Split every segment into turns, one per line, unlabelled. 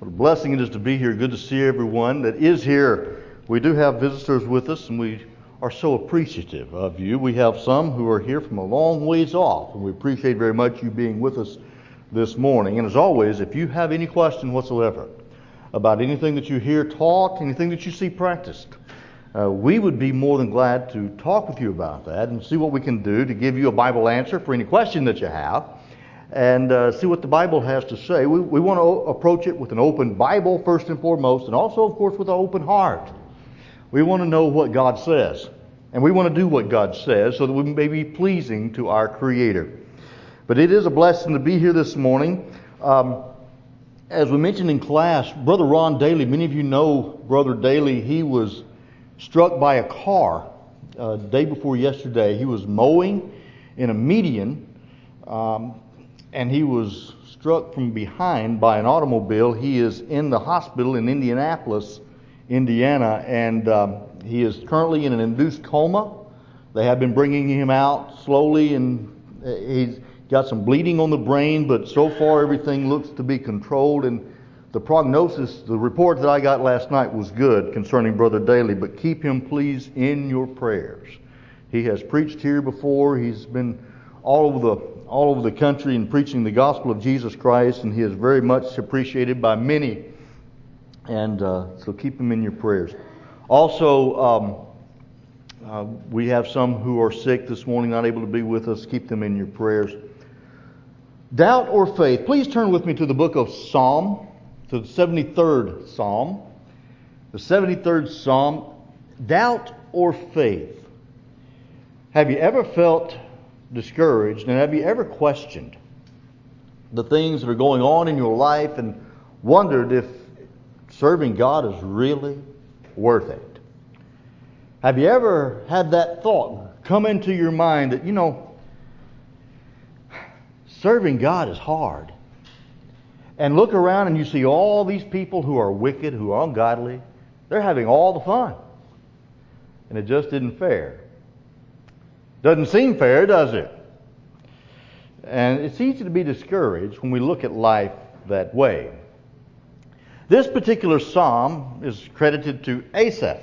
What a blessing it is to be here. Good to see everyone that is here. We do have visitors with us, and we are so appreciative of you. We have some who are here from a long ways off, and we appreciate very much you being with us this morning. And as always, if you have any question whatsoever about anything that you hear taught, anything that you see practiced, uh, we would be more than glad to talk with you about that and see what we can do to give you a Bible answer for any question that you have and uh, see what the Bible has to say. We, we want to approach it with an open Bible first and foremost, and also, of course, with an open heart. We want to know what God says, and we want to do what God says so that we may be pleasing to our Creator. But it is a blessing to be here this morning. Um, as we mentioned in class, Brother Ron Daly, many of you know Brother Daly, he was struck by a car uh, day before yesterday. He was mowing in a median. Um, and he was struck from behind by an automobile. He is in the hospital in Indianapolis, Indiana, and um, he is currently in an induced coma. They have been bringing him out slowly, and uh, he's got some bleeding on the brain, but so far everything looks to be controlled. And the prognosis, the report that I got last night was good concerning Brother Daly, but keep him, please, in your prayers. He has preached here before. He's been all over the all over the country and preaching the gospel of Jesus Christ, and he is very much appreciated by many. And uh, so keep him in your prayers. Also, um, uh, we have some who are sick this morning, not able to be with us. Keep them in your prayers. Doubt or faith? Please turn with me to the book of Psalm, to the 73rd Psalm. The 73rd Psalm. Doubt or faith? Have you ever felt discouraged? And have you ever questioned the things that are going on in your life and wondered if serving God is really worth it? Have you ever had that thought come into your mind that, you know, serving God is hard? And look around and you see all these people who are wicked, who are ungodly, they're having all the fun. And it just isn't fair. Doesn't seem fair, does it? And it's easy to be discouraged when we look at life that way. This particular psalm is credited to Asaph.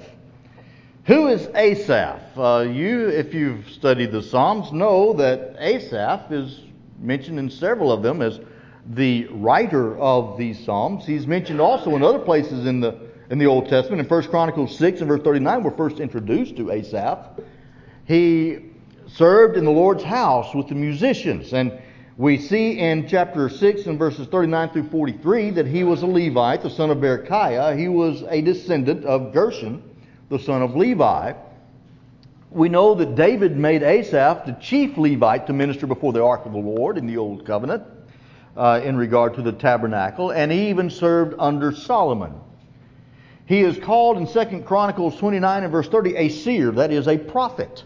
Who is Asaph? Uh, you, if you've studied the Psalms, know that Asaph is mentioned in several of them as the writer of these Psalms. He's mentioned also in other places in the in the Old Testament. In 1 Chronicles 6 and verse 39, we're first introduced to Asaph. He served in the Lord's house with the musicians. And we see in chapter 6 and verses 39 through 43 that he was a Levite, the son of Berechiah. He was a descendant of Gershon, the son of Levi. We know that David made Asaph the chief Levite to minister before the ark of the Lord in the Old Covenant uh, in regard to the tabernacle, and he even served under Solomon. He is called in 2 Chronicles 29 and verse 30 a seer, that is, a prophet.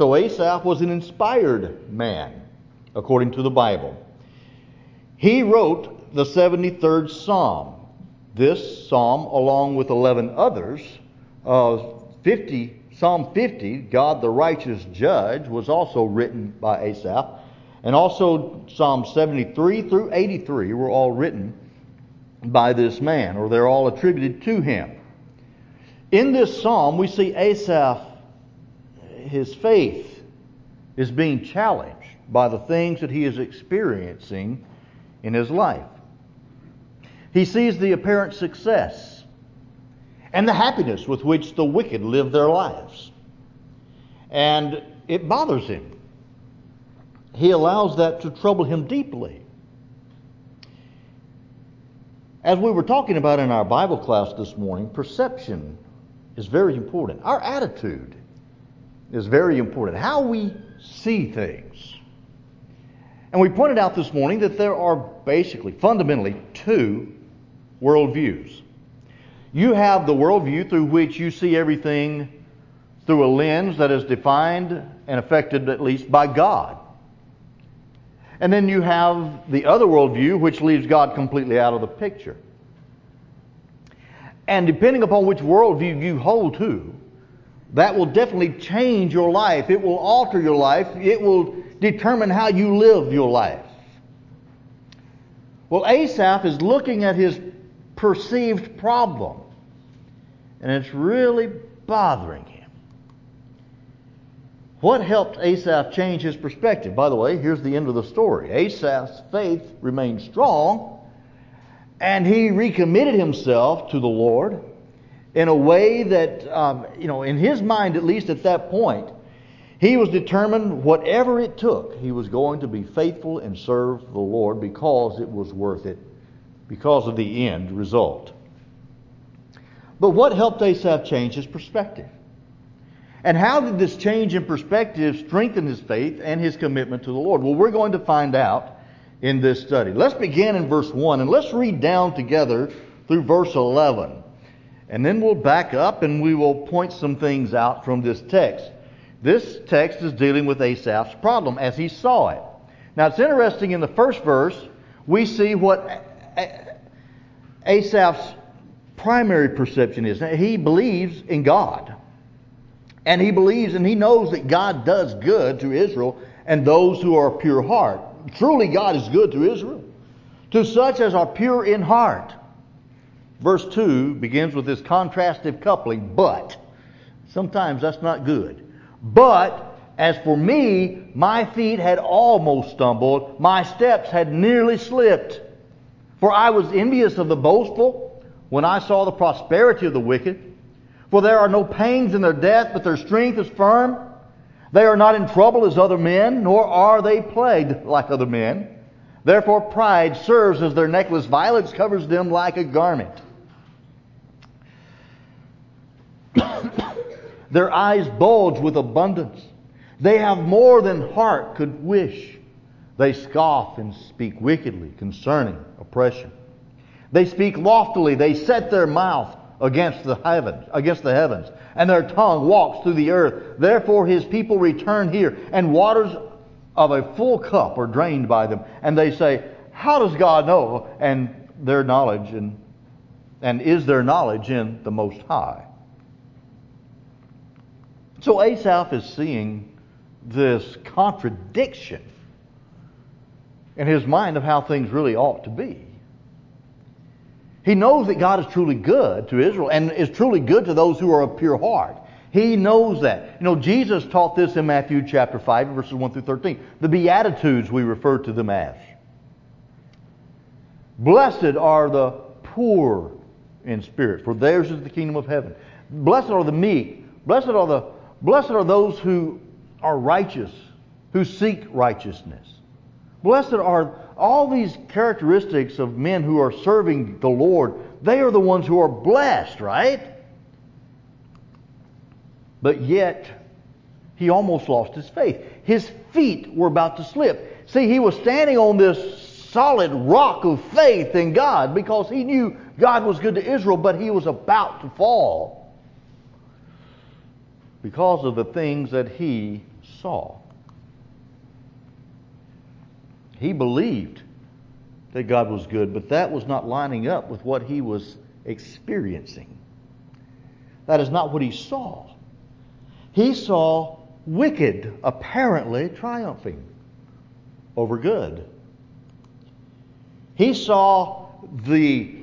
So Asaph was an inspired man, according to the Bible. He wrote the 73rd Psalm. This psalm, along with 11 others, uh, 50, Psalm 50, God the righteous judge, was also written by Asaph. And also Psalm 73 through 83 were all written by this man, or they're all attributed to him. In this psalm, we see Asaph his faith is being challenged by the things that he is experiencing in his life. He sees the apparent success and the happiness with which the wicked live their lives. And it bothers him. He allows that to trouble him deeply. As we were talking about in our Bible class this morning, perception is very important. Our attitude is very important. How we see things. And we pointed out this morning that there are basically, fundamentally, two worldviews. You have the worldview through which you see everything through a lens that is defined and affected at least by God. And then you have the other worldview which leaves God completely out of the picture. And depending upon which worldview you hold to, that will definitely change your life. It will alter your life. It will determine how you live your life. Well, Asaph is looking at his perceived problem, and it's really bothering him. What helped Asaph change his perspective? By the way, here's the end of the story. Asaph's faith remained strong, and he recommitted himself to the Lord in a way that, um, you know, in his mind, at least at that point, he was determined whatever it took, he was going to be faithful and serve the Lord because it was worth it, because of the end result. But what helped Asaph change his perspective? And how did this change in perspective strengthen his faith and his commitment to the Lord? Well, we're going to find out in this study. Let's begin in verse 1 and let's read down together through verse 11. And then we'll back up and we will point some things out from this text. This text is dealing with Asaph's problem as he saw it. Now it's interesting in the first verse, we see what Asaph's primary perception is. He believes in God. And he believes and he knows that God does good to Israel and those who are pure heart. Truly, God is good to Israel, to such as are pure in heart. Verse 2 begins with this contrastive coupling, but. Sometimes that's not good. But as for me, my feet had almost stumbled, my steps had nearly slipped. For I was envious of the boastful when I saw the prosperity of the wicked. For there are no pains in their death, but their strength is firm. They are not in trouble as other men, nor are they plagued like other men. Therefore, pride serves as their necklace. Violence covers them like a garment. their eyes bulge with abundance. They have more than heart could wish. They scoff and speak wickedly concerning oppression. They speak loftily. They set their mouth against the heavens, against the heavens, and their tongue walks through the earth. Therefore his people return here, and waters of a full cup are drained by them. And they say, How does God know? And their knowledge and and is their knowledge in the Most High. So Asaph is seeing this contradiction in his mind of how things really ought to be. He knows that God is truly good to Israel and is truly good to those who are of pure heart. He knows that. You know, Jesus taught this in Matthew chapter 5, verses 1 through 13. The Beatitudes we refer to them as. Blessed are the poor in spirit, for theirs is the kingdom of heaven. Blessed are the meek. Blessed are the blessed are those who are righteous, who seek righteousness. Blessed are all these characteristics of men who are serving the Lord. They are the ones who are blessed, right? But yet, he almost lost his faith. His feet were about to slip. See, he was standing on this solid rock of faith in God because he knew God was good to Israel, but he was about to fall because of the things that he saw. He believed that God was good, but that was not lining up with what he was experiencing. That is not what he saw. He saw wicked apparently triumphing over good. He saw the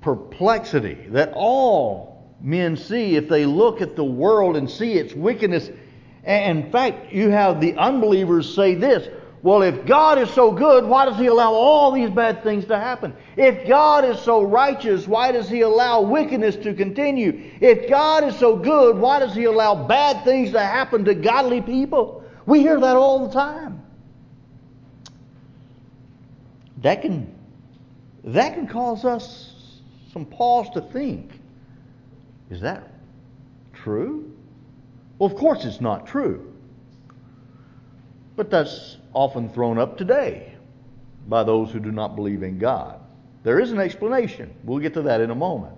perplexity that all men see if they look at the world and see its wickedness. And in fact, you have the unbelievers say this well, if God is so good, why does He allow all these bad things to happen? If God is so righteous, why does He allow wickedness to continue? If God is so good, why does He allow bad things to happen to godly people? We hear that all the time. That can, that can cause us some pause to think. Is that true? Well, of course it's not true. But that's often thrown up today by those who do not believe in God. There is an explanation. We'll get to that in a moment.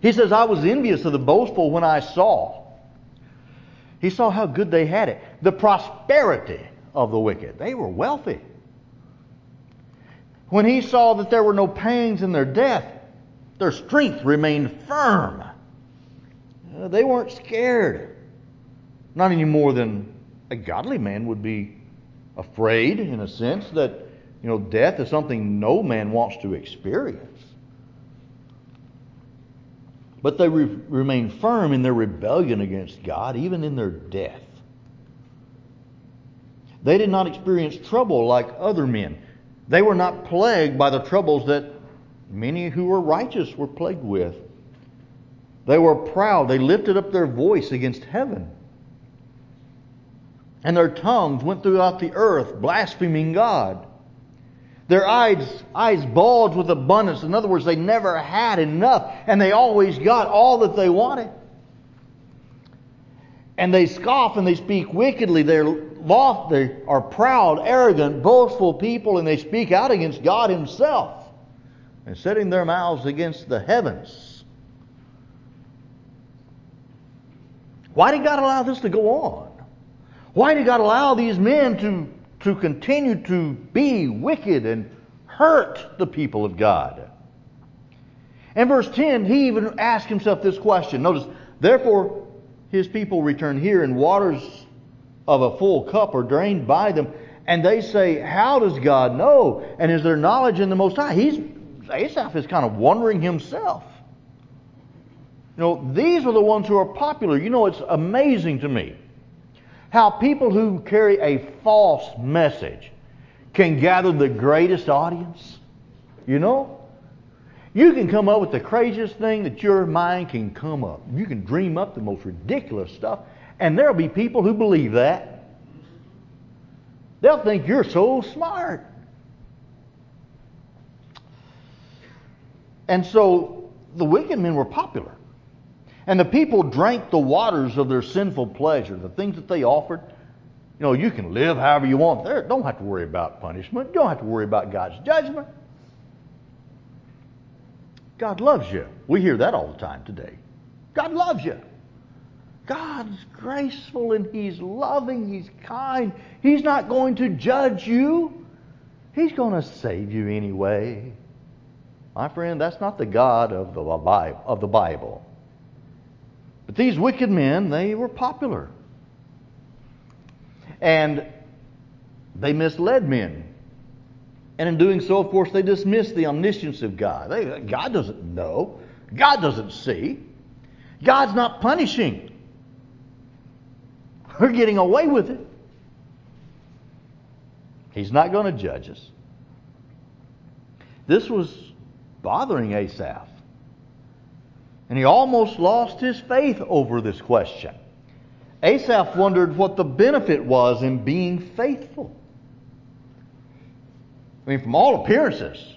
He says, I was envious of the boastful when I saw. He saw how good they had it. The prosperity of the wicked. They were wealthy. When he saw that there were no pains in their death, their strength remained firm. Uh, they weren't scared. Not any more than a godly man would be afraid, in a sense, that You know, death is something no man wants to experience. But they re- firm in their rebellion against God, even in their death. They did not experience trouble like other men. They were not plagued by the troubles that many who were righteous were plagued with. They were proud. They lifted up their voice against heaven. And their tongues went throughout the earth, blaspheming God. Their eyes, eyes bulged with abundance. In other words, they never had enough, and they always got all that they wanted. And they scoff and they speak wickedly. They're lofty, they are proud, arrogant, boastful people, and they speak out against God Himself and setting their mouths against the heavens. Why did God allow this to go on? Why did God allow these men to, to continue to be wicked and hurt the people of God? In verse 10, he even asked himself this question. Notice, therefore, his people return here, and waters of a full cup are drained by them. And they say, How does God know? And is there knowledge in the Most High? He's, Asaph is kind of wondering himself. You know, these are the ones who are popular. You know, it's amazing to me how people who carry a false message can gather the greatest audience. You know? You can come up with the craziest thing that your mind can come up. You can dream up the most ridiculous stuff, and there'll be people who believe that. They'll think you're so smart. And so the wicked men were popular. And the people drank the waters of their sinful pleasure, the things that they offered. You know, you can live however you want there. Don't have to worry about punishment. You don't have to worry about God's judgment. God loves you. We hear that all the time today. God loves you. God's graceful and He's loving, He's kind. He's not going to judge you, He's going to save you anyway. My friend, that's not the God of the Bible. But these wicked men, they were popular. And they misled men. And in doing so, of course, they dismissed the omniscience of God. They, God doesn't know. God doesn't see. God's not punishing. We're getting away with it. He's not going to judge us. This was bothering Asaph. And he almost lost his faith over this question. Asaph wondered what the benefit was in being faithful. I mean, from all appearances,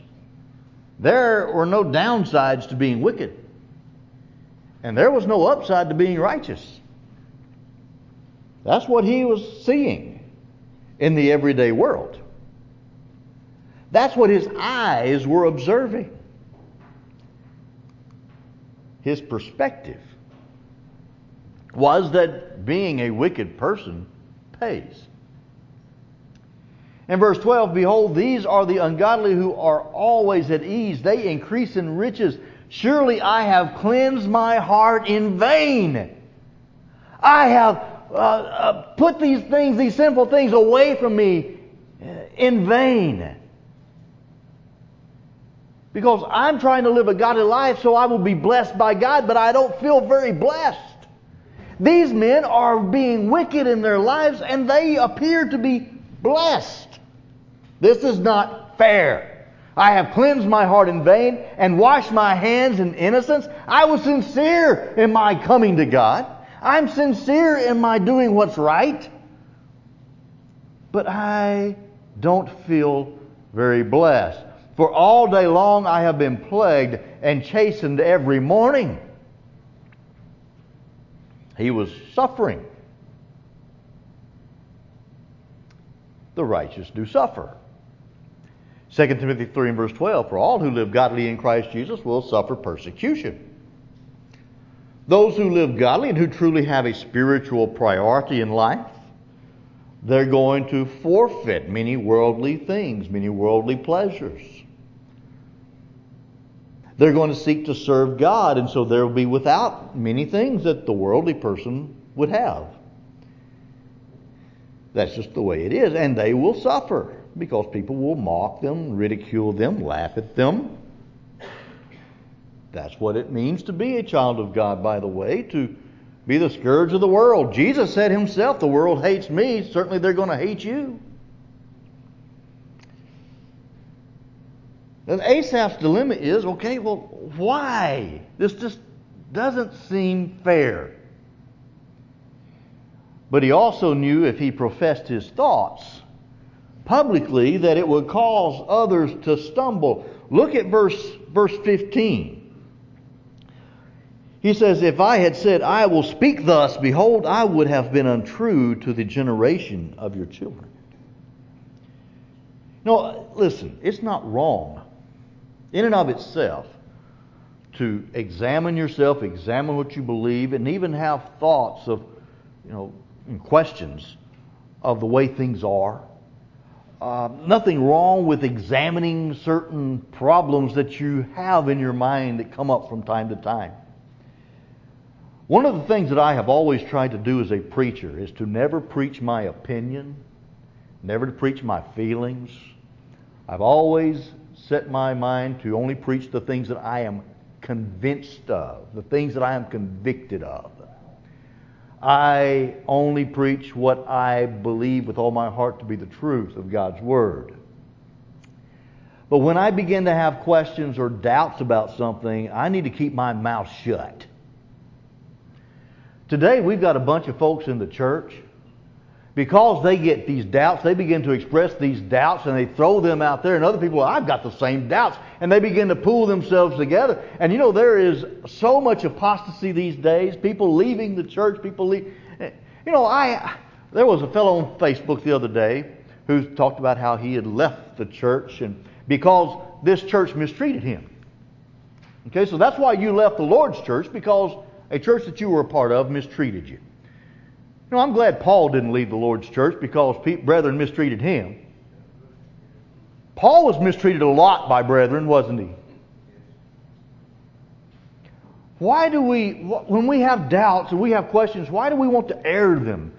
there were no downsides to being wicked, and there was no upside to being righteous. That's what he was seeing in the everyday world. That's what his eyes were observing. His perspective was that being a wicked person pays. In verse 12, behold, these are the ungodly who are always at ease. They increase in riches. Surely I have cleansed my heart in vain. I have uh, uh, put these things, these sinful things away from me uh, in vain. Because I'm trying to live a godly life so I will be blessed by God, but I don't feel very blessed. These men are being wicked in their lives and they appear to be blessed. This is not fair. I have cleansed my heart in vain and washed my hands in innocence. I was sincere in my coming to God. I'm sincere in my doing what's right. But I don't feel very blessed. For all day long I have been plagued and chastened every morning. He was suffering. The righteous do suffer. 2 Timothy 3 and verse 12 For all who live godly in Christ Jesus will suffer persecution. Those who live godly and who truly have a spiritual priority in life, they're going to forfeit many worldly things, many worldly pleasures. They're going to seek to serve God, and so they'll be without many things that the worldly person would have. That's just the way it is, and they will suffer. because people will mock them, ridicule them, laugh at them. That's what it means to be a child of God, by the way, to be the scourge of the world. Jesus said himself, The world hates me, certainly they're going to hate you. And Asaph's dilemma is okay, well, why? This just doesn't seem fair. But he also knew if he professed his thoughts publicly that it would cause others to stumble. Look at verse, verse 15. He says, If I had said, I will speak thus, behold, I would have been untrue to the generation of your children. No, listen, it's not wrong in and of itself to examine yourself, examine what you believe, and even have thoughts of, you know, questions of the way things are. Uh, nothing wrong with examining certain problems that you have in your mind that come up from time to time. One of the things that I have always tried to do as a preacher is to never preach my opinion, never to preach my feelings. I've always set my mind to only preach the things that I am convinced of, the things that I am convicted of. I only preach what I believe with all my heart to be the truth of God's Word. But when I begin to have questions or doubts about something, I need to keep my mouth shut. Today, we've got a bunch of folks in the church. Because they get these doubts, they begin to express these doubts and they throw them out there. And other people, I've got the same doubts. And they begin to pull themselves together. And you know, there is so much apostasy these days. People leaving the church, people leave. You know, I there was a fellow on Facebook the other day who talked about how he had left the church and because this church mistreated him. Okay, so that's why you left the Lord's church because a church that you were a part of mistreated you. I'm glad Paul didn't leave the Lord's church because brethren mistreated him. Paul was mistreated a lot by brethren, wasn't he? Why do we, when we have doubts and we have questions, why do we want to air them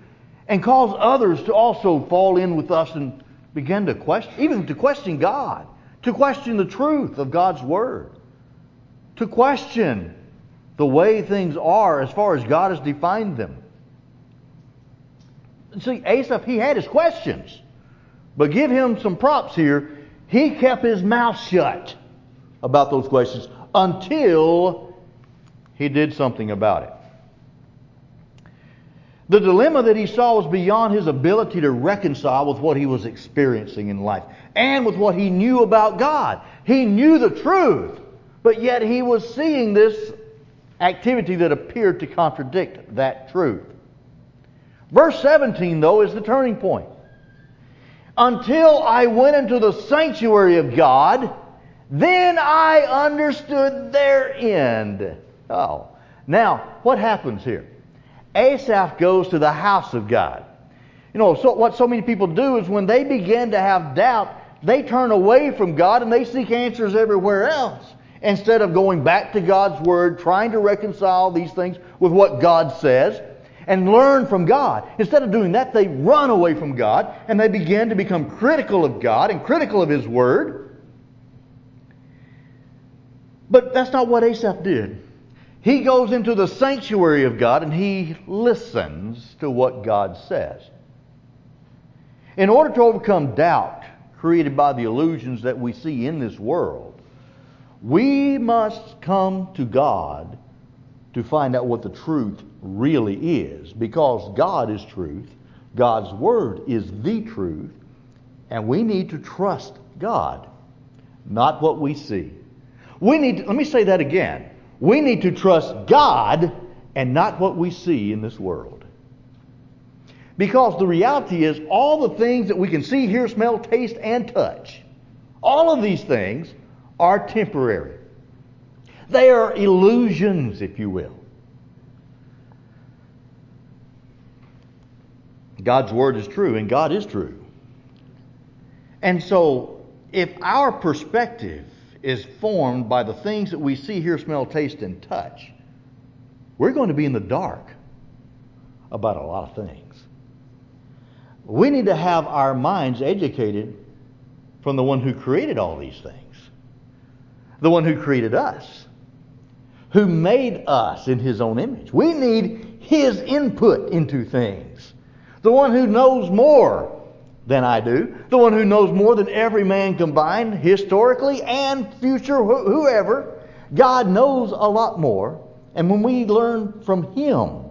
and cause others to also fall in with us and begin to question, even to question God, to question the truth of God's Word, to question the way things are as far as God has defined them. See, Asaph, he had his questions. But give him some props here. He kept his mouth shut about those questions until he did something about it. The dilemma that he saw was beyond his ability to reconcile with what he was experiencing in life and with what he knew about God. He knew the truth, but yet he was seeing this activity that appeared to contradict that truth. Verse 17, though, is the turning point. Until I went into the sanctuary of God, then I understood their end. Oh. Now, what happens here? Asaph goes to the house of God. You know, so what so many people do is when they begin to have doubt, they turn away from God and they seek answers everywhere else instead of going back to God's Word, trying to reconcile these things with what God says and learn from God. Instead of doing that, they run away from God and they begin to become critical of God and critical of His Word. But that's not what Asaph did. He goes into the sanctuary of God and he listens to what God says. In order to overcome doubt created by the illusions that we see in this world, we must come to God to find out what the truth really is. Because God is truth, God's Word is the truth, and we need to trust God, not what we see. We need to, let me say that again. We need to trust God and not what we see in this world. Because the reality is, all the things that we can see, hear, smell, taste, and touch, all of these things are temporary. They are illusions, if you will. God's word is true, and God is true. And so, if our perspective is formed by the things that we see, hear, smell, taste, and touch, we're going to be in the dark about a lot of things. We need to have our minds educated from the one who created all these things, the one who created us, who made us in his own image. We need his input into things. The one who knows more than I do, the one who knows more than every man combined, historically and future, whoever. God knows a lot more. And when we learn from him,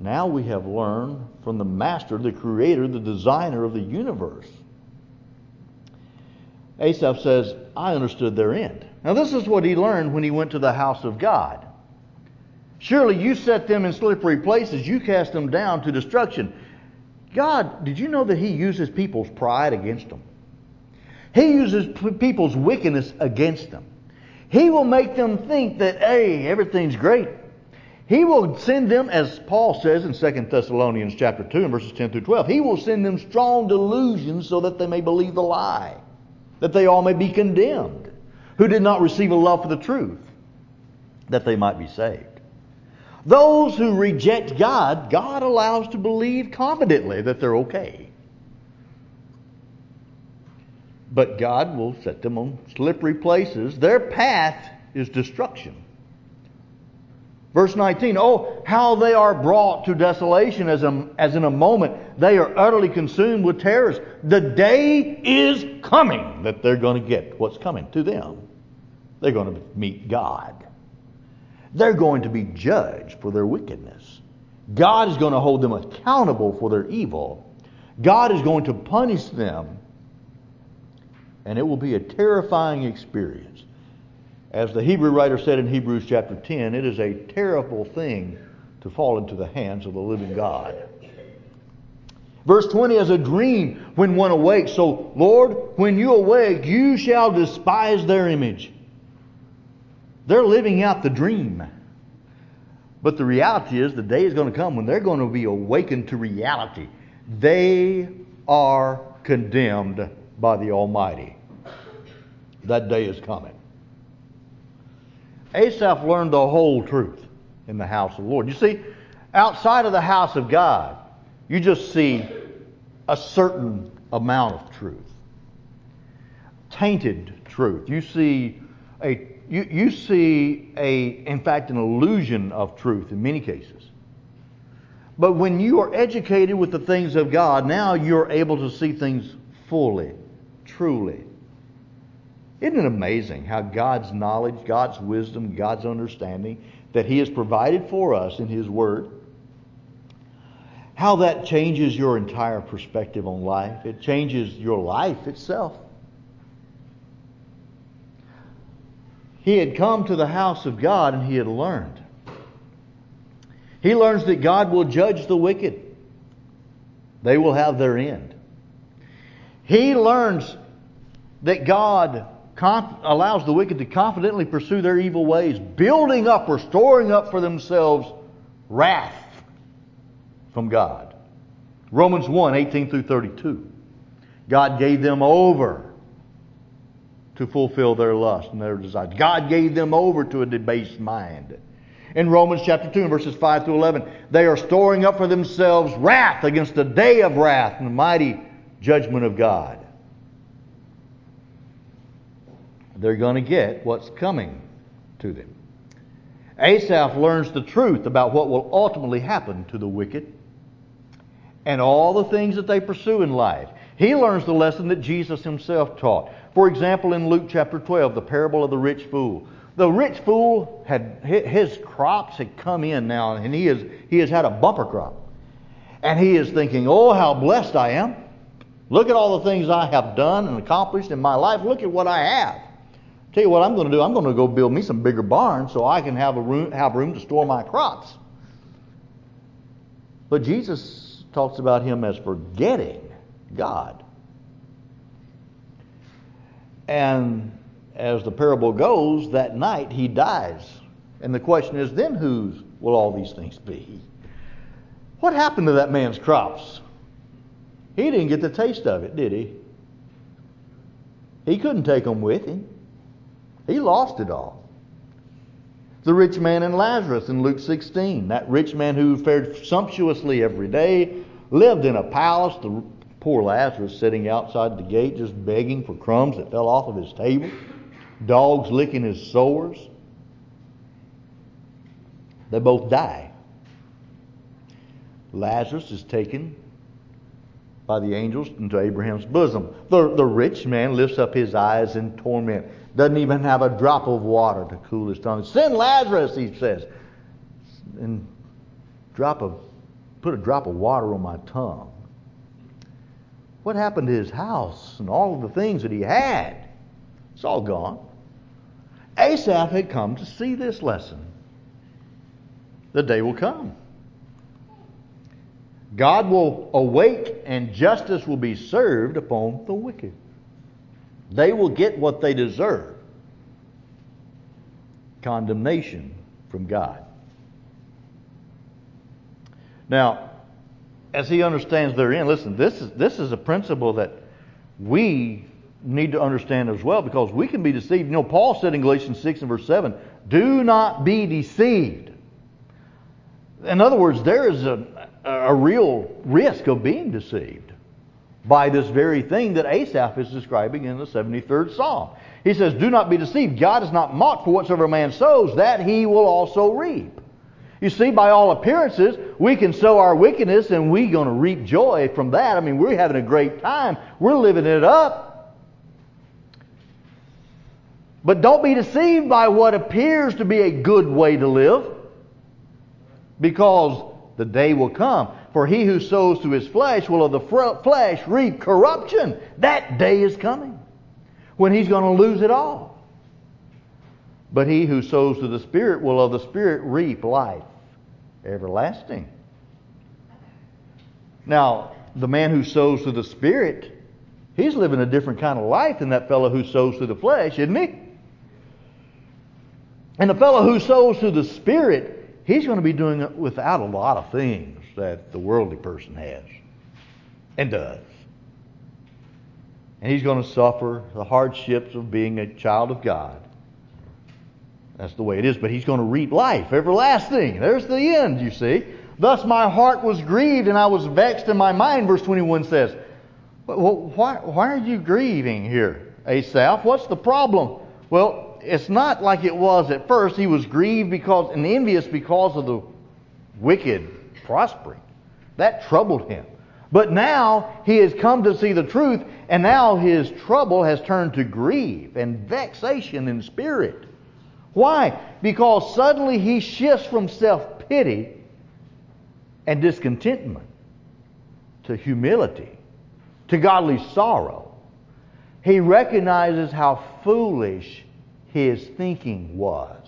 now we have learned from the master, the creator, the designer of the universe. Asaph says, I understood their end. Now, this is what he learned when he went to the house of God. Surely you set them in slippery places, you cast them down to destruction. God, did you know that He uses people's pride against them? He uses people's wickedness against them. He will make them think that, hey, everything's great. He will send them, as Paul says in 2 Thessalonians chapter 2 and verses 10 through 12, he will send them strong delusions so that they may believe the lie, that they all may be condemned, who did not receive a love for the truth, that they might be saved. Those who reject God, God allows to believe confidently that they're okay. But God will set them on slippery places. Their path is destruction. Verse 19, oh, how they are brought to desolation as, a, as in a moment. They are utterly consumed with terrors. The day is coming that they're going to get what's coming to them. They're going to meet God. They're going to be judged for their wickedness. God is going to hold them accountable for their evil. God is going to punish them. And it will be a terrifying experience. As the Hebrew writer said in Hebrews chapter 10, it is a terrible thing to fall into the hands of the living God. Verse 20, as a dream when one awakes. So, Lord, when you awake, you shall despise their image. They're living out the dream. But the reality is, the day is going to come when they're going to be awakened to reality. They are condemned by the Almighty. That day is coming. Asaph learned the whole truth in the house of the Lord. You see, outside of the house of God, you just see a certain amount of truth. Tainted truth. You see a you, you see a in fact an illusion of truth in many cases. But when you are educated with the things of God, now you're able to see things fully, truly. Isn't it amazing how God's knowledge, God's wisdom, God's understanding that He has provided for us in His Word, how that changes your entire perspective on life? It changes your life itself. He had come to the house of God and he had learned. He learns that God will judge the wicked, they will have their end. He learns that God conf- allows the wicked to confidently pursue their evil ways, building up or storing up for themselves wrath from God. Romans 1 18 through 32. God gave them over to fulfill their lust and their desires. God gave them over to a debased mind. In Romans chapter 2 verses 5 through 11, they are storing up for themselves wrath against the day of wrath and the mighty judgment of God they're going to get what's coming to them. Asaph learns the truth about what will ultimately happen to the wicked and all the things that they pursue in life. He learns the lesson that Jesus himself taught. For example, in Luke chapter 12, the parable of the rich fool. The rich fool had his crops had come in now, and he has he has had a bumper crop, and he is thinking, "Oh, how blessed I am! Look at all the things I have done and accomplished in my life. Look at what I have." Tell you what I'm going to do. I'm going to go build me some bigger barns so I can have a room, have room to store my crops. But Jesus talks about him as forgetting God. And as the parable goes, that night he dies. And the question is, then whose will all these things be? What happened to that man's crops? He didn't get the taste of it, did he? He couldn't take them with him. He lost it all. The rich man and Lazarus in Luke 16. That rich man who fared sumptuously every day, lived in a palace, the poor Lazarus sitting outside the gate just begging for crumbs that fell off of his table, dogs licking his sores. They both die. Lazarus is taken by the angels into Abraham's bosom. The, the rich man lifts up his eyes in torment, doesn't even have a drop of water to cool his tongue. Send Lazarus, he says, and drop of, put a drop of water on my tongue. What happened to his house and all the things that he had? It's all gone. Asaph had come to see this lesson. The day will come God will awake and justice will be served upon the wicked. They will get what they deserve condemnation from God. Now, as he understands therein, listen, this is, this is a principle that we need to understand as well because we can be deceived. You know, Paul said in Galatians 6 and verse 7, do not be deceived. In other words, there is a, a real risk of being deceived by this very thing that Asaph is describing in the 73rd Psalm. He says, Do not be deceived. God is not mocked for whatsoever a man sows, that he will also reap. You see, by all appearances, we can sow our wickedness and we're going to reap joy from that. I mean, we're having a great time. We're living it up. But don't be deceived by what appears to be a good way to live. Because the day will come. For he who sows to his flesh will of the flesh reap corruption. That day is coming when he's going to lose it all. But he who sows to the Spirit will of the Spirit reap life everlasting. Now, the man who sows to the Spirit, he's living a different kind of life than that fellow who sows to the flesh, isn't he? And the fellow who sows to the Spirit, he's going to be doing it without a lot of things that the worldly person has and does. And he's going to suffer the hardships of being a child of God. That's the way it is. But he's going to reap life, everlasting. There's the end, you see. Thus my heart was grieved and I was vexed in my mind, verse 21 says. Well, why, why are you grieving here, Asaph? What's the problem? Well, it's not like it was at first. He was grieved because and envious because of the wicked prospering. That troubled him. But now he has come to see the truth, and now his trouble has turned to grief and vexation in spirit. Why? Because suddenly he shifts from self pity and discontentment to humility, to godly sorrow. He recognizes how foolish his thinking was.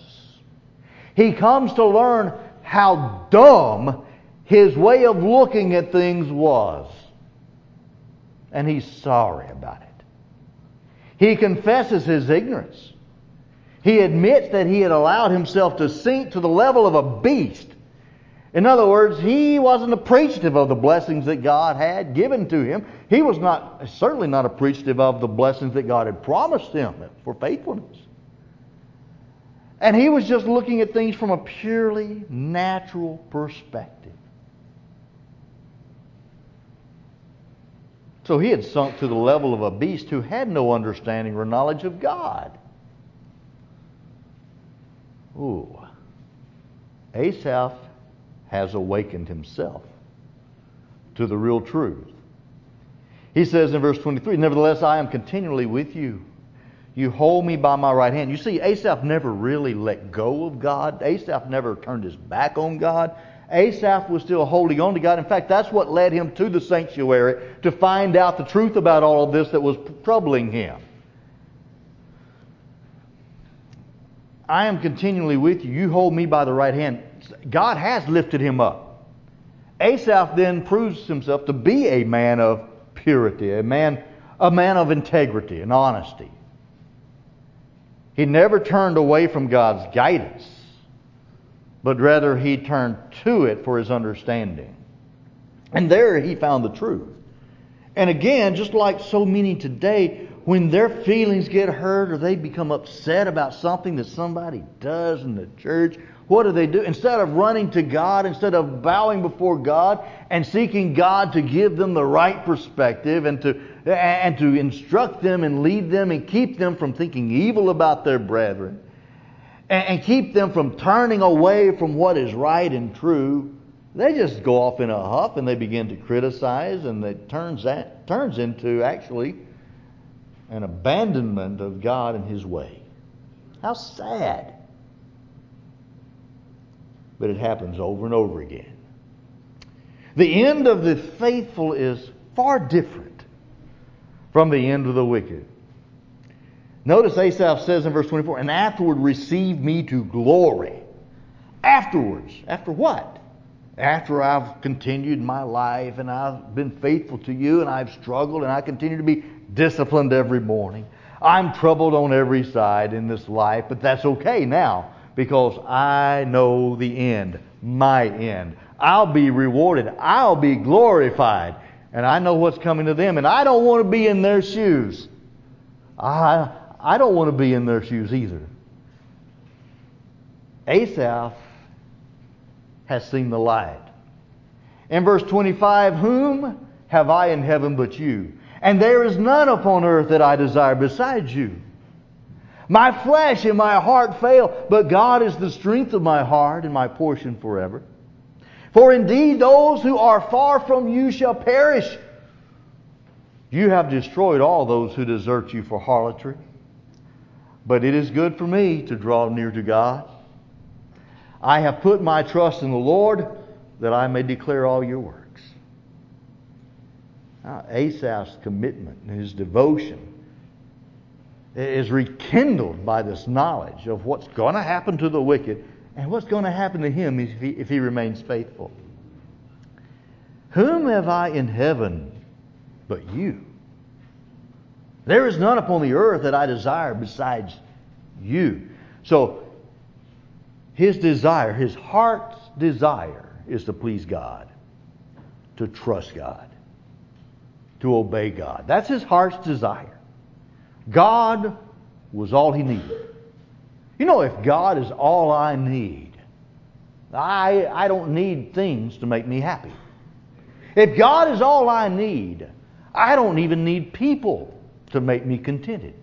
He comes to learn how dumb his way of looking at things was. And he's sorry about it. He confesses his ignorance. He admits that he had allowed himself to sink to the level of a beast. In other words, he wasn't appreciative of the blessings that God had given to him. He was not certainly not appreciative of the blessings that God had promised him for faithfulness. And he was just looking at things from a purely natural perspective. So he had sunk to the level of a beast who had no understanding or knowledge of God. Ooh. Asaph has awakened himself to the real truth. He says in verse 23 Nevertheless, I am continually with you you hold me by my right hand. You see, Asaph never really let go of God. Asaph never turned his back on God. Asaph was still holding on to God. In fact, that's what led him to the sanctuary to find out the truth about all of this that was troubling him. I am continually with you. You hold me by the right hand. God has lifted him up. Asaph then proves himself to be a man of purity, a man, a man of integrity and honesty. He never turned away from God's guidance, but rather he turned to it for his understanding. And there he found the truth. And again, just like so many today, when their feelings get hurt or they become upset about something that somebody does in the church what do they do? Instead of running to God, instead of bowing before God and seeking God to give them the right perspective and to, and to instruct them and lead them and keep them from thinking evil about their brethren and keep them from turning away from what is right and true, they just go off in a huff and they begin to criticize and it turns, that, turns into actually an abandonment of God and His way. How sad but it happens over and over again. The end of the faithful is far different from the end of the wicked. Notice Asaph says in verse 24, and afterward receive me to glory. Afterwards. After what? After I've continued my life and I've been faithful to you and I've struggled and I continue to be disciplined every morning. I'm troubled on every side in this life, but that's okay now because I know the end, my end. I'll be rewarded. I'll be glorified. And I know what's coming to them. And I don't want to be in their shoes. I, I don't want to be in their shoes either. Asaph has seen the light. In verse 25, Whom have I in heaven but you? And there is none upon earth that I desire besides you. My flesh and my heart fail, but God is the strength of my heart and my portion forever. For indeed, those who are far from you shall perish. You have destroyed all those who desert you for harlotry. But it is good for me to draw near to God. I have put my trust in the Lord that I may declare all your works. Asaph's commitment and his devotion is rekindled by this knowledge of what's going to happen to the wicked and what's going to happen to him if he, if he remains faithful. Whom have I in heaven but you? There is none upon the earth that I desire besides you. So, his desire, his heart's desire, is to please God, to trust God, to obey God. That's his heart's desire. God was all he needed. You know, if God is all I need, I, I don't need things to make me happy. If God is all I need, I don't even need people to make me contented.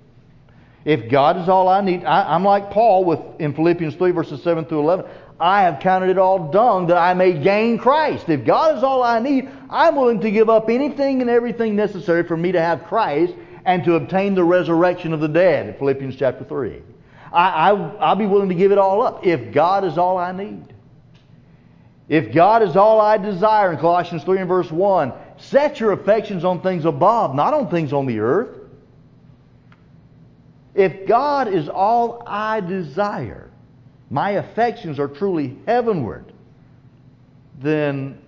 If God is all I need, I, am like Paul with in Philippians 3 verses 7 through 11. I have counted it all dung that I may gain Christ. If God is all I need, I'm willing to give up anything and everything necessary for me to have Christ and to obtain the resurrection of the dead, Philippians chapter 3. I, I, I'll be willing to give it all up if God is all I need. If God is all I desire, in Colossians 3 and verse 1, set your affections on things above, not on things on the earth. If God is all I desire, my affections are truly heavenward, then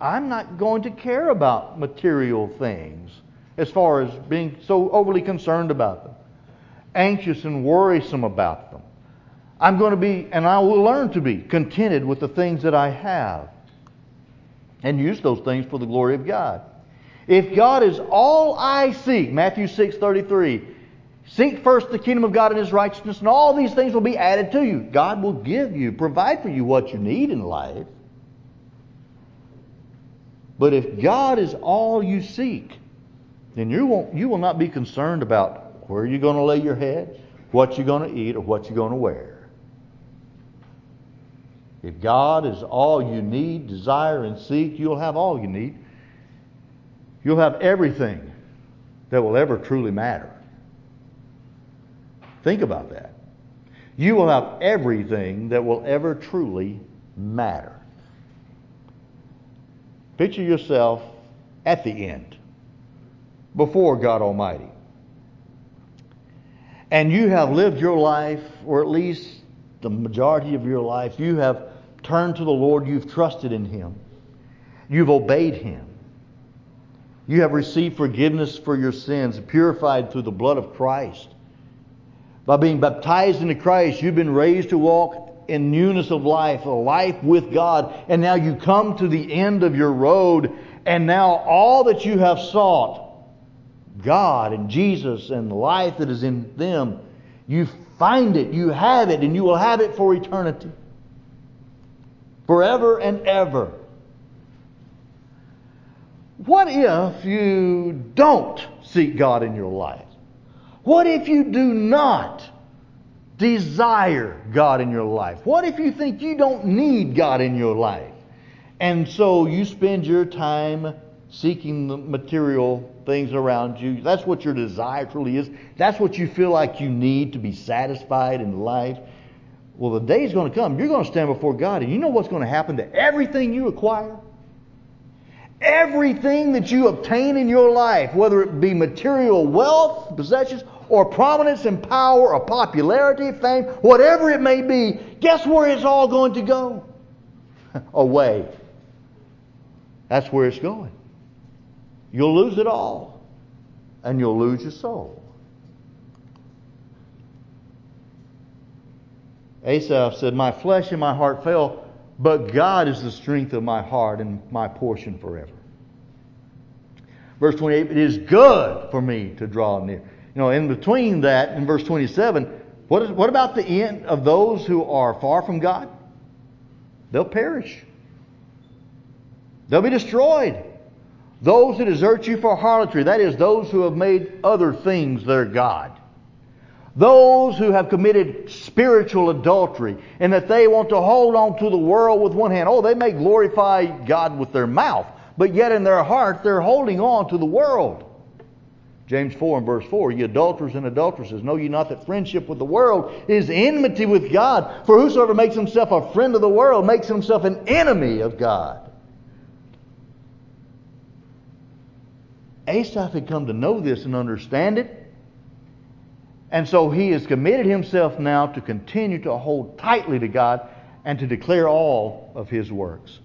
I'm not going to care about material things as far as being so overly concerned about them, anxious and worrisome about them. I'm going to be, and I will learn to be, contented with the things that I have and use those things for the glory of God. If God is all I seek, Matthew 6 33, seek first the kingdom of God and his righteousness, and all these things will be added to you. God will give you, provide for you what you need in life. But if God is all you seek, then you, won't, you will not be concerned about where you're going to lay your head, what you're going to eat, or what you're going to wear. If God is all you need, desire, and seek, you'll have all you need. You'll have everything that will ever truly matter. Think about that. You will have everything that will ever truly matter. Picture yourself at the end before God Almighty. And you have lived your life, or at least the majority of your life, you have turned to the Lord, you've trusted in Him, you've obeyed Him. You have received forgiveness for your sins, purified through the blood of Christ. By being baptized into Christ, you've been raised to walk in newness of life, a life with God. And now you come to the end of your road, and now all that you have sought, God and Jesus and the life that is in them, you find it, you have it, and you will have it for eternity. forever and ever. What if you don't seek God in your life? What if you do not desire God in your life? What if you think you don't need God in your life? And so you spend your time seeking the material things around you. That's what your desire truly is. That's what you feel like you need to be satisfied in life. Well, the day is going to come. You're going to stand before God, and you know what's going to happen to everything you acquire? Everything that you obtain in your life, whether it be material wealth, possessions, or prominence and power, or popularity, fame, whatever it may be, guess where it's all going to go? Away. That's where it's going. You'll lose it all, and you'll lose your soul. Asaph said, My flesh and my heart fail, but God is the strength of my heart and my portion forever. Verse 28, it is good for me to draw near. You know, in between that, in verse 27, what, is, what about the end of those who are far from God? They'll perish. They'll be destroyed. Those who desert you for harlotry, that is, those who have made other things their God. Those who have committed spiritual adultery and that they want to hold on to the world with one hand. Oh, they may glorify God with their mouth, but yet in their heart they're holding on to the world. James 4 and verse 4 Ye adulterers and adulteresses, know ye not that friendship with the world is enmity with God? For whosoever makes himself a friend of the world makes himself an enemy of God. Asaph had come to know this and understand it. And so he has committed himself now to continue to hold tightly to God and to declare all of his works.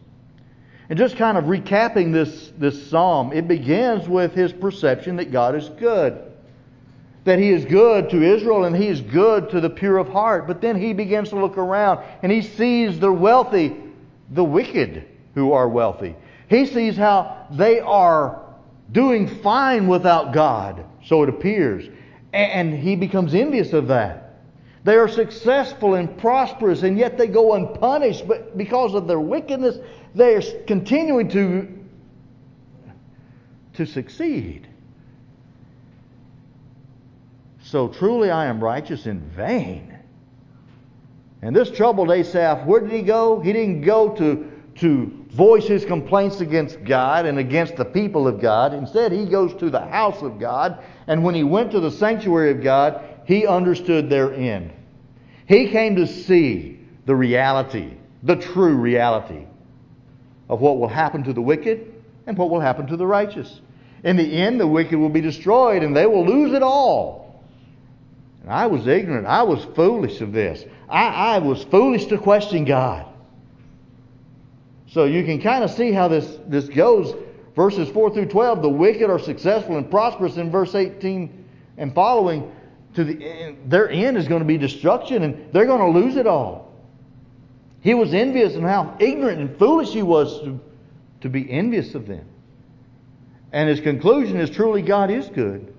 And just kind of recapping this, this psalm, it begins with his perception that God is good. That he is good to Israel and he is good to the pure of heart. But then he begins to look around and he sees the wealthy, the wicked who are wealthy. He sees how they are doing fine without God, so it appears. And he becomes envious of that. They are successful and prosperous, and yet they go unpunished. But because of their wickedness, they are continuing to, to succeed. So truly I am righteous in vain. And this troubled Asaph, where did he go? He didn't go to, to voice his complaints against God and against the people of God. Instead, he goes to the house of God and when he went to the sanctuary of God, he understood their end. He came to see the reality, the true reality of what will happen to the wicked and what will happen to the righteous. In the end, the wicked will be destroyed and they will lose it all. And I was ignorant. I was foolish of this. I, I was foolish to question God. So you can kind of see how this, this goes verses 4 through 12, the wicked are successful and prosperous. In verse 18 and following, to the their end is going to be destruction, and they're going to lose it all. He was envious and how ignorant and foolish he was to, to be envious of them. And his conclusion is truly God is good.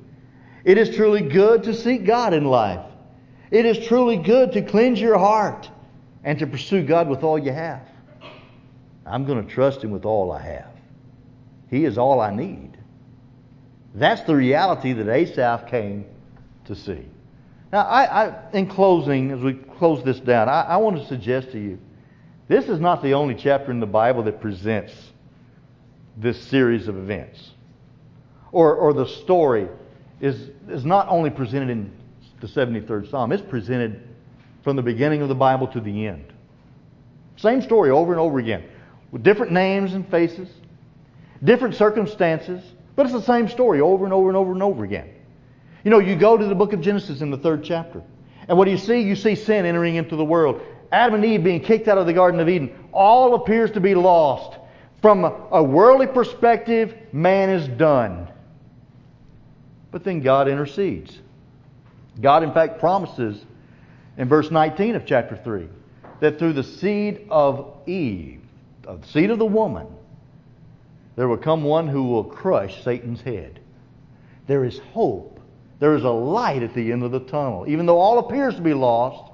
It is truly good to seek God in life. It is truly good to cleanse your heart and to pursue God with all you have. I'm going to trust Him with all I have. He is all I need. That's the reality that Asaph came to see. Now, I, I, in closing, as we close this down, I, I want to suggest to you this is not the only chapter in the Bible that presents this series of events. Or, or the story is, is not only presented in the 73rd Psalm, it's presented from the beginning of the Bible to the end. Same story over and over again, with different names and faces, different circumstances, but it's the same story over and over and over and over again. You know, you go to the book of Genesis in the third chapter, and what do you see? You see sin entering into the world. Adam and Eve being kicked out of the Garden of Eden. All appears to be lost. From a worldly perspective, man is done. But then God intercedes. God, in fact, promises in verse 19 of chapter 3 that through the seed of Eve, the seed of the woman, there will come one who will crush Satan's head. There is hope. There is a light at the end of the tunnel. Even though all appears to be lost,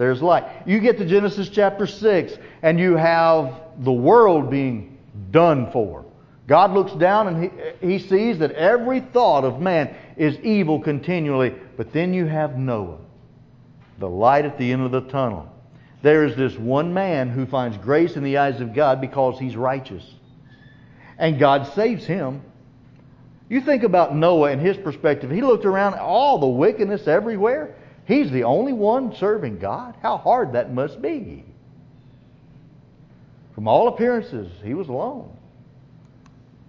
there's light. You get to Genesis chapter 6, and you have the world being done for. God looks down and he, he sees that every thought of man is evil continually. But then you have Noah, the light at the end of the tunnel. There is this one man who finds grace in the eyes of God because he's righteous. And God saves him. You think about Noah and his perspective. He looked around all the wickedness everywhere. He's the only one serving God. How hard that must be. From all appearances, he was alone.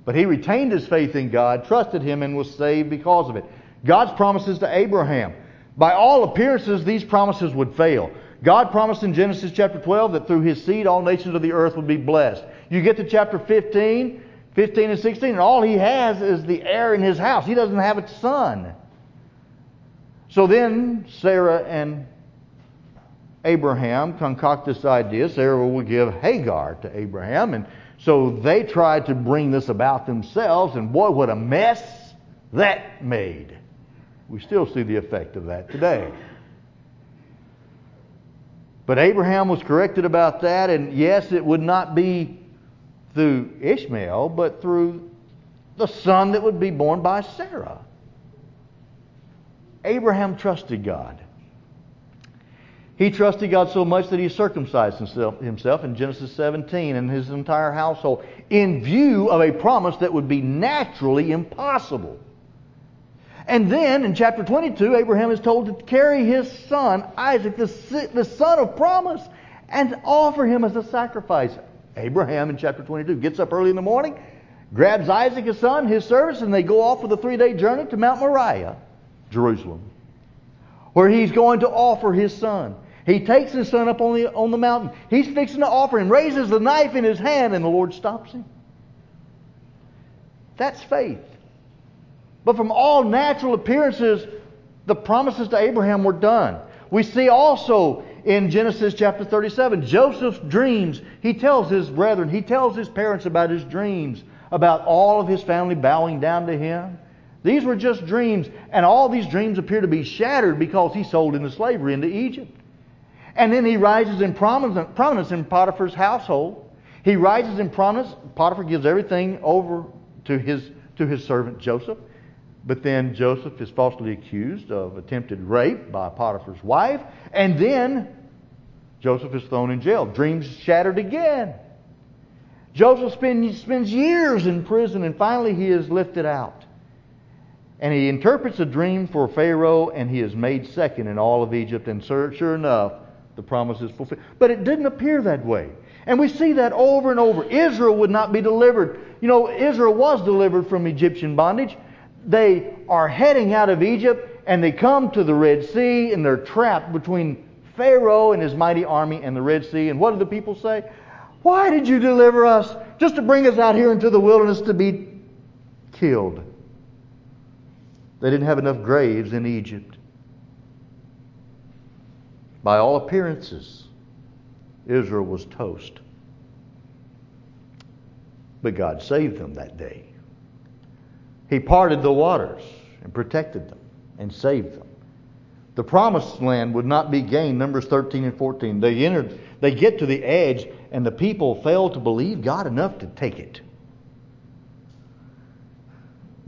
But he retained his faith in God, trusted him, and was saved because of it. God's promises to Abraham. By all appearances, these promises would fail. God promised in Genesis chapter 12 that through his seed all nations of the earth would be blessed. You get to chapter 15, 15 and 16, and all he has is the heir in his house. He doesn't have a son. So then Sarah and Abraham concoct this idea. Sarah will give Hagar to Abraham, and so they tried to bring this about themselves, and boy, what a mess that made. We still see the effect of that today. But Abraham was corrected about that, and yes, it would not be through Ishmael, but through the son that would be born by Sarah. Abraham trusted God. He trusted God so much that he circumcised himself, himself in Genesis 17 and his entire household in view of a promise that would be naturally impossible. And then in chapter 22, Abraham is told to carry his son, Isaac, the, the son of promise, and offer him as a sacrifice. Abraham in chapter 22 gets up early in the morning, grabs Isaac, his son, his servants, and they go off for a three day journey to Mount Moriah, Jerusalem, where he's going to offer his son. He takes his son up on the, on the mountain. He's fixing to offer him, raises the knife in his hand, and the Lord stops him. That's faith. But from all natural appearances, the promises to Abraham were done. We see also in Genesis chapter 37, Joseph's dreams. He tells his brethren, he tells his parents about his dreams, about all of his family bowing down to him. These were just dreams, and all these dreams appear to be shattered because he's sold into slavery into Egypt. And then he rises in prominence in Potiphar's household. He rises in prominence. Potiphar gives everything over to his, to his servant Joseph. But then Joseph is falsely accused of attempted rape by Potiphar's wife. And then Joseph is thrown in jail. Dreams shattered again. Joseph spend, spends years in prison and finally he is lifted out. And he interprets a dream for Pharaoh and he is made second in all of Egypt. And sure enough, the promise is fulfilled. But it didn't appear that way. And we see that over and over. Israel would not be delivered. You know, Israel was delivered from Egyptian bondage they are heading out of Egypt and they come to the Red Sea and they're trapped between Pharaoh and his mighty army and the Red Sea. And what do the people say? Why did you deliver us just to bring us out here into the wilderness to be killed? They didn't have enough graves in Egypt. By all appearances, Israel was toast. But God saved them that day. He parted the waters and protected them and saved them. The promised land would not be gained. Numbers 13 and 14. They entered, they get to the edge, and the people fail to believe God enough to take it.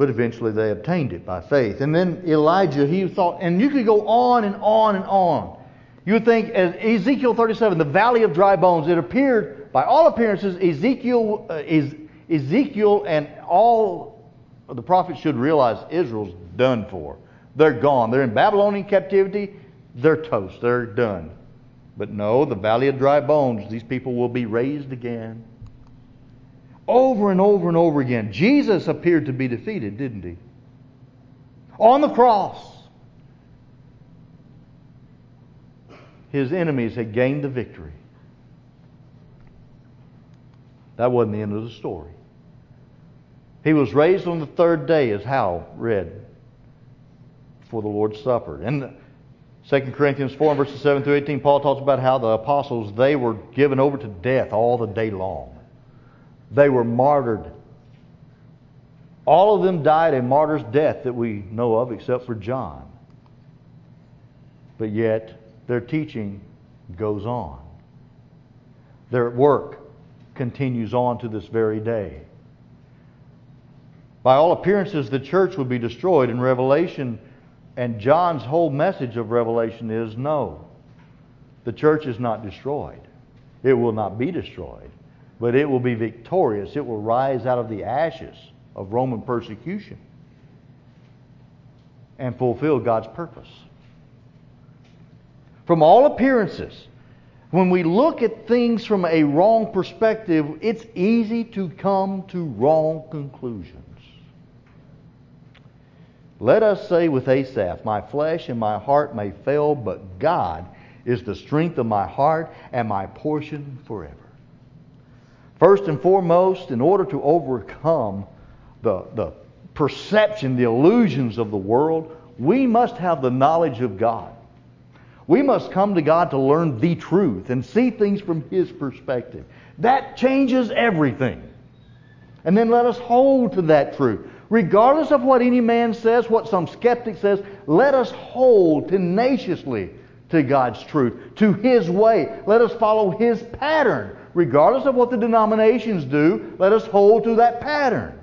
But eventually they obtained it by faith. And then Elijah, he thought, and you could go on and on and on. You would think, as Ezekiel 37, the valley of dry bones, it appeared, by all appearances, Ezekiel, uh, Ezekiel and all the prophets should realize Israel's done for. They're gone. They're in Babylonian captivity. They're toast. They're done. But no, the valley of dry bones, these people will be raised again. Over and over and over again. Jesus appeared to be defeated, didn't he? On the cross. His enemies had gained the victory. That wasn't the end of the story. He was raised on the third day, as Hal read, for the Lord's Supper. In 2 Corinthians 4, verses 7 through 18, Paul talks about how the apostles, they were given over to death all the day long. They were martyred. All of them died a martyr's death that we know of, except for John. But yet, their teaching goes on. Their work continues on to this very day. By all appearances, the church would be destroyed. In Revelation, and John's whole message of Revelation is no, the church is not destroyed. It will not be destroyed, but it will be victorious. It will rise out of the ashes of Roman persecution and fulfill God's purpose. From all appearances, when we look at things from a wrong perspective, it's easy to come to wrong conclusions. Let us say with Asaph, My flesh and my heart may fail, but God is the strength of my heart and my portion forever. First and foremost, in order to overcome the, the perception, the illusions of the world, we must have the knowledge of God. We must come to God to learn the truth and see things from His perspective. That changes everything. And then let us hold to that truth. Regardless of what any man says, what some skeptic says, let us hold tenaciously to God's truth, to His way. Let us follow His pattern. Regardless of what the denominations do, let us hold to that pattern.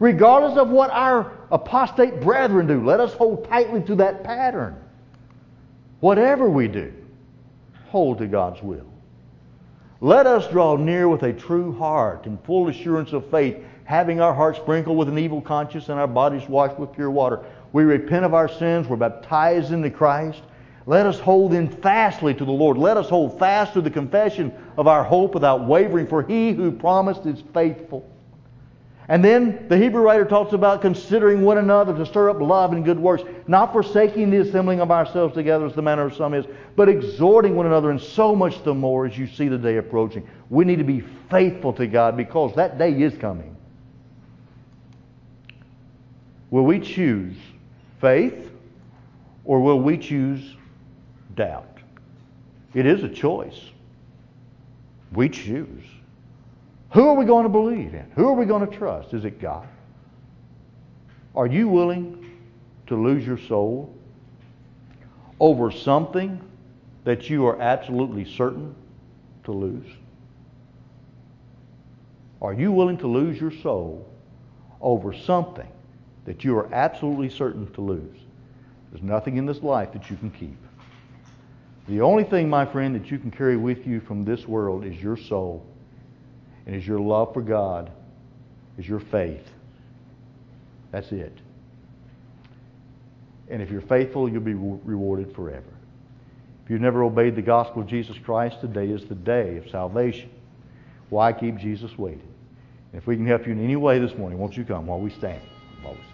Regardless of what our apostate brethren do, let us hold tightly to that pattern. Whatever we do, hold to God's will. Let us draw near with a true heart and full assurance of faith, having our hearts sprinkled with an evil conscience and our bodies washed with pure water. We repent of our sins. We're baptized into Christ. Let us hold in fastly to the Lord. Let us hold fast to the confession of our hope without wavering, for he who promised is faithful. And then the Hebrew writer talks about considering one another to stir up love and good works, not forsaking the assembling of ourselves together as the manner of some is, but exhorting one another, and so much the more as you see the day approaching. We need to be faithful to God because that day is coming. Will we choose faith or will we choose doubt? It is a choice. We choose. Who are we going to believe in? Who are we going to trust? Is it God? Are you willing to lose your soul over something that you are absolutely certain to lose? Are you willing to lose your soul over something that you are absolutely certain to lose? There's nothing in this life that you can keep. The only thing, my friend, that you can carry with you from this world is your soul and is your love for God, is your faith. That's it. And if you're faithful, you'll be rewarded forever. If you've never obeyed the gospel of Jesus Christ, today is the day of salvation. Why keep Jesus waiting? if we can help you in any way this morning, won't you come while we stand? While we stand.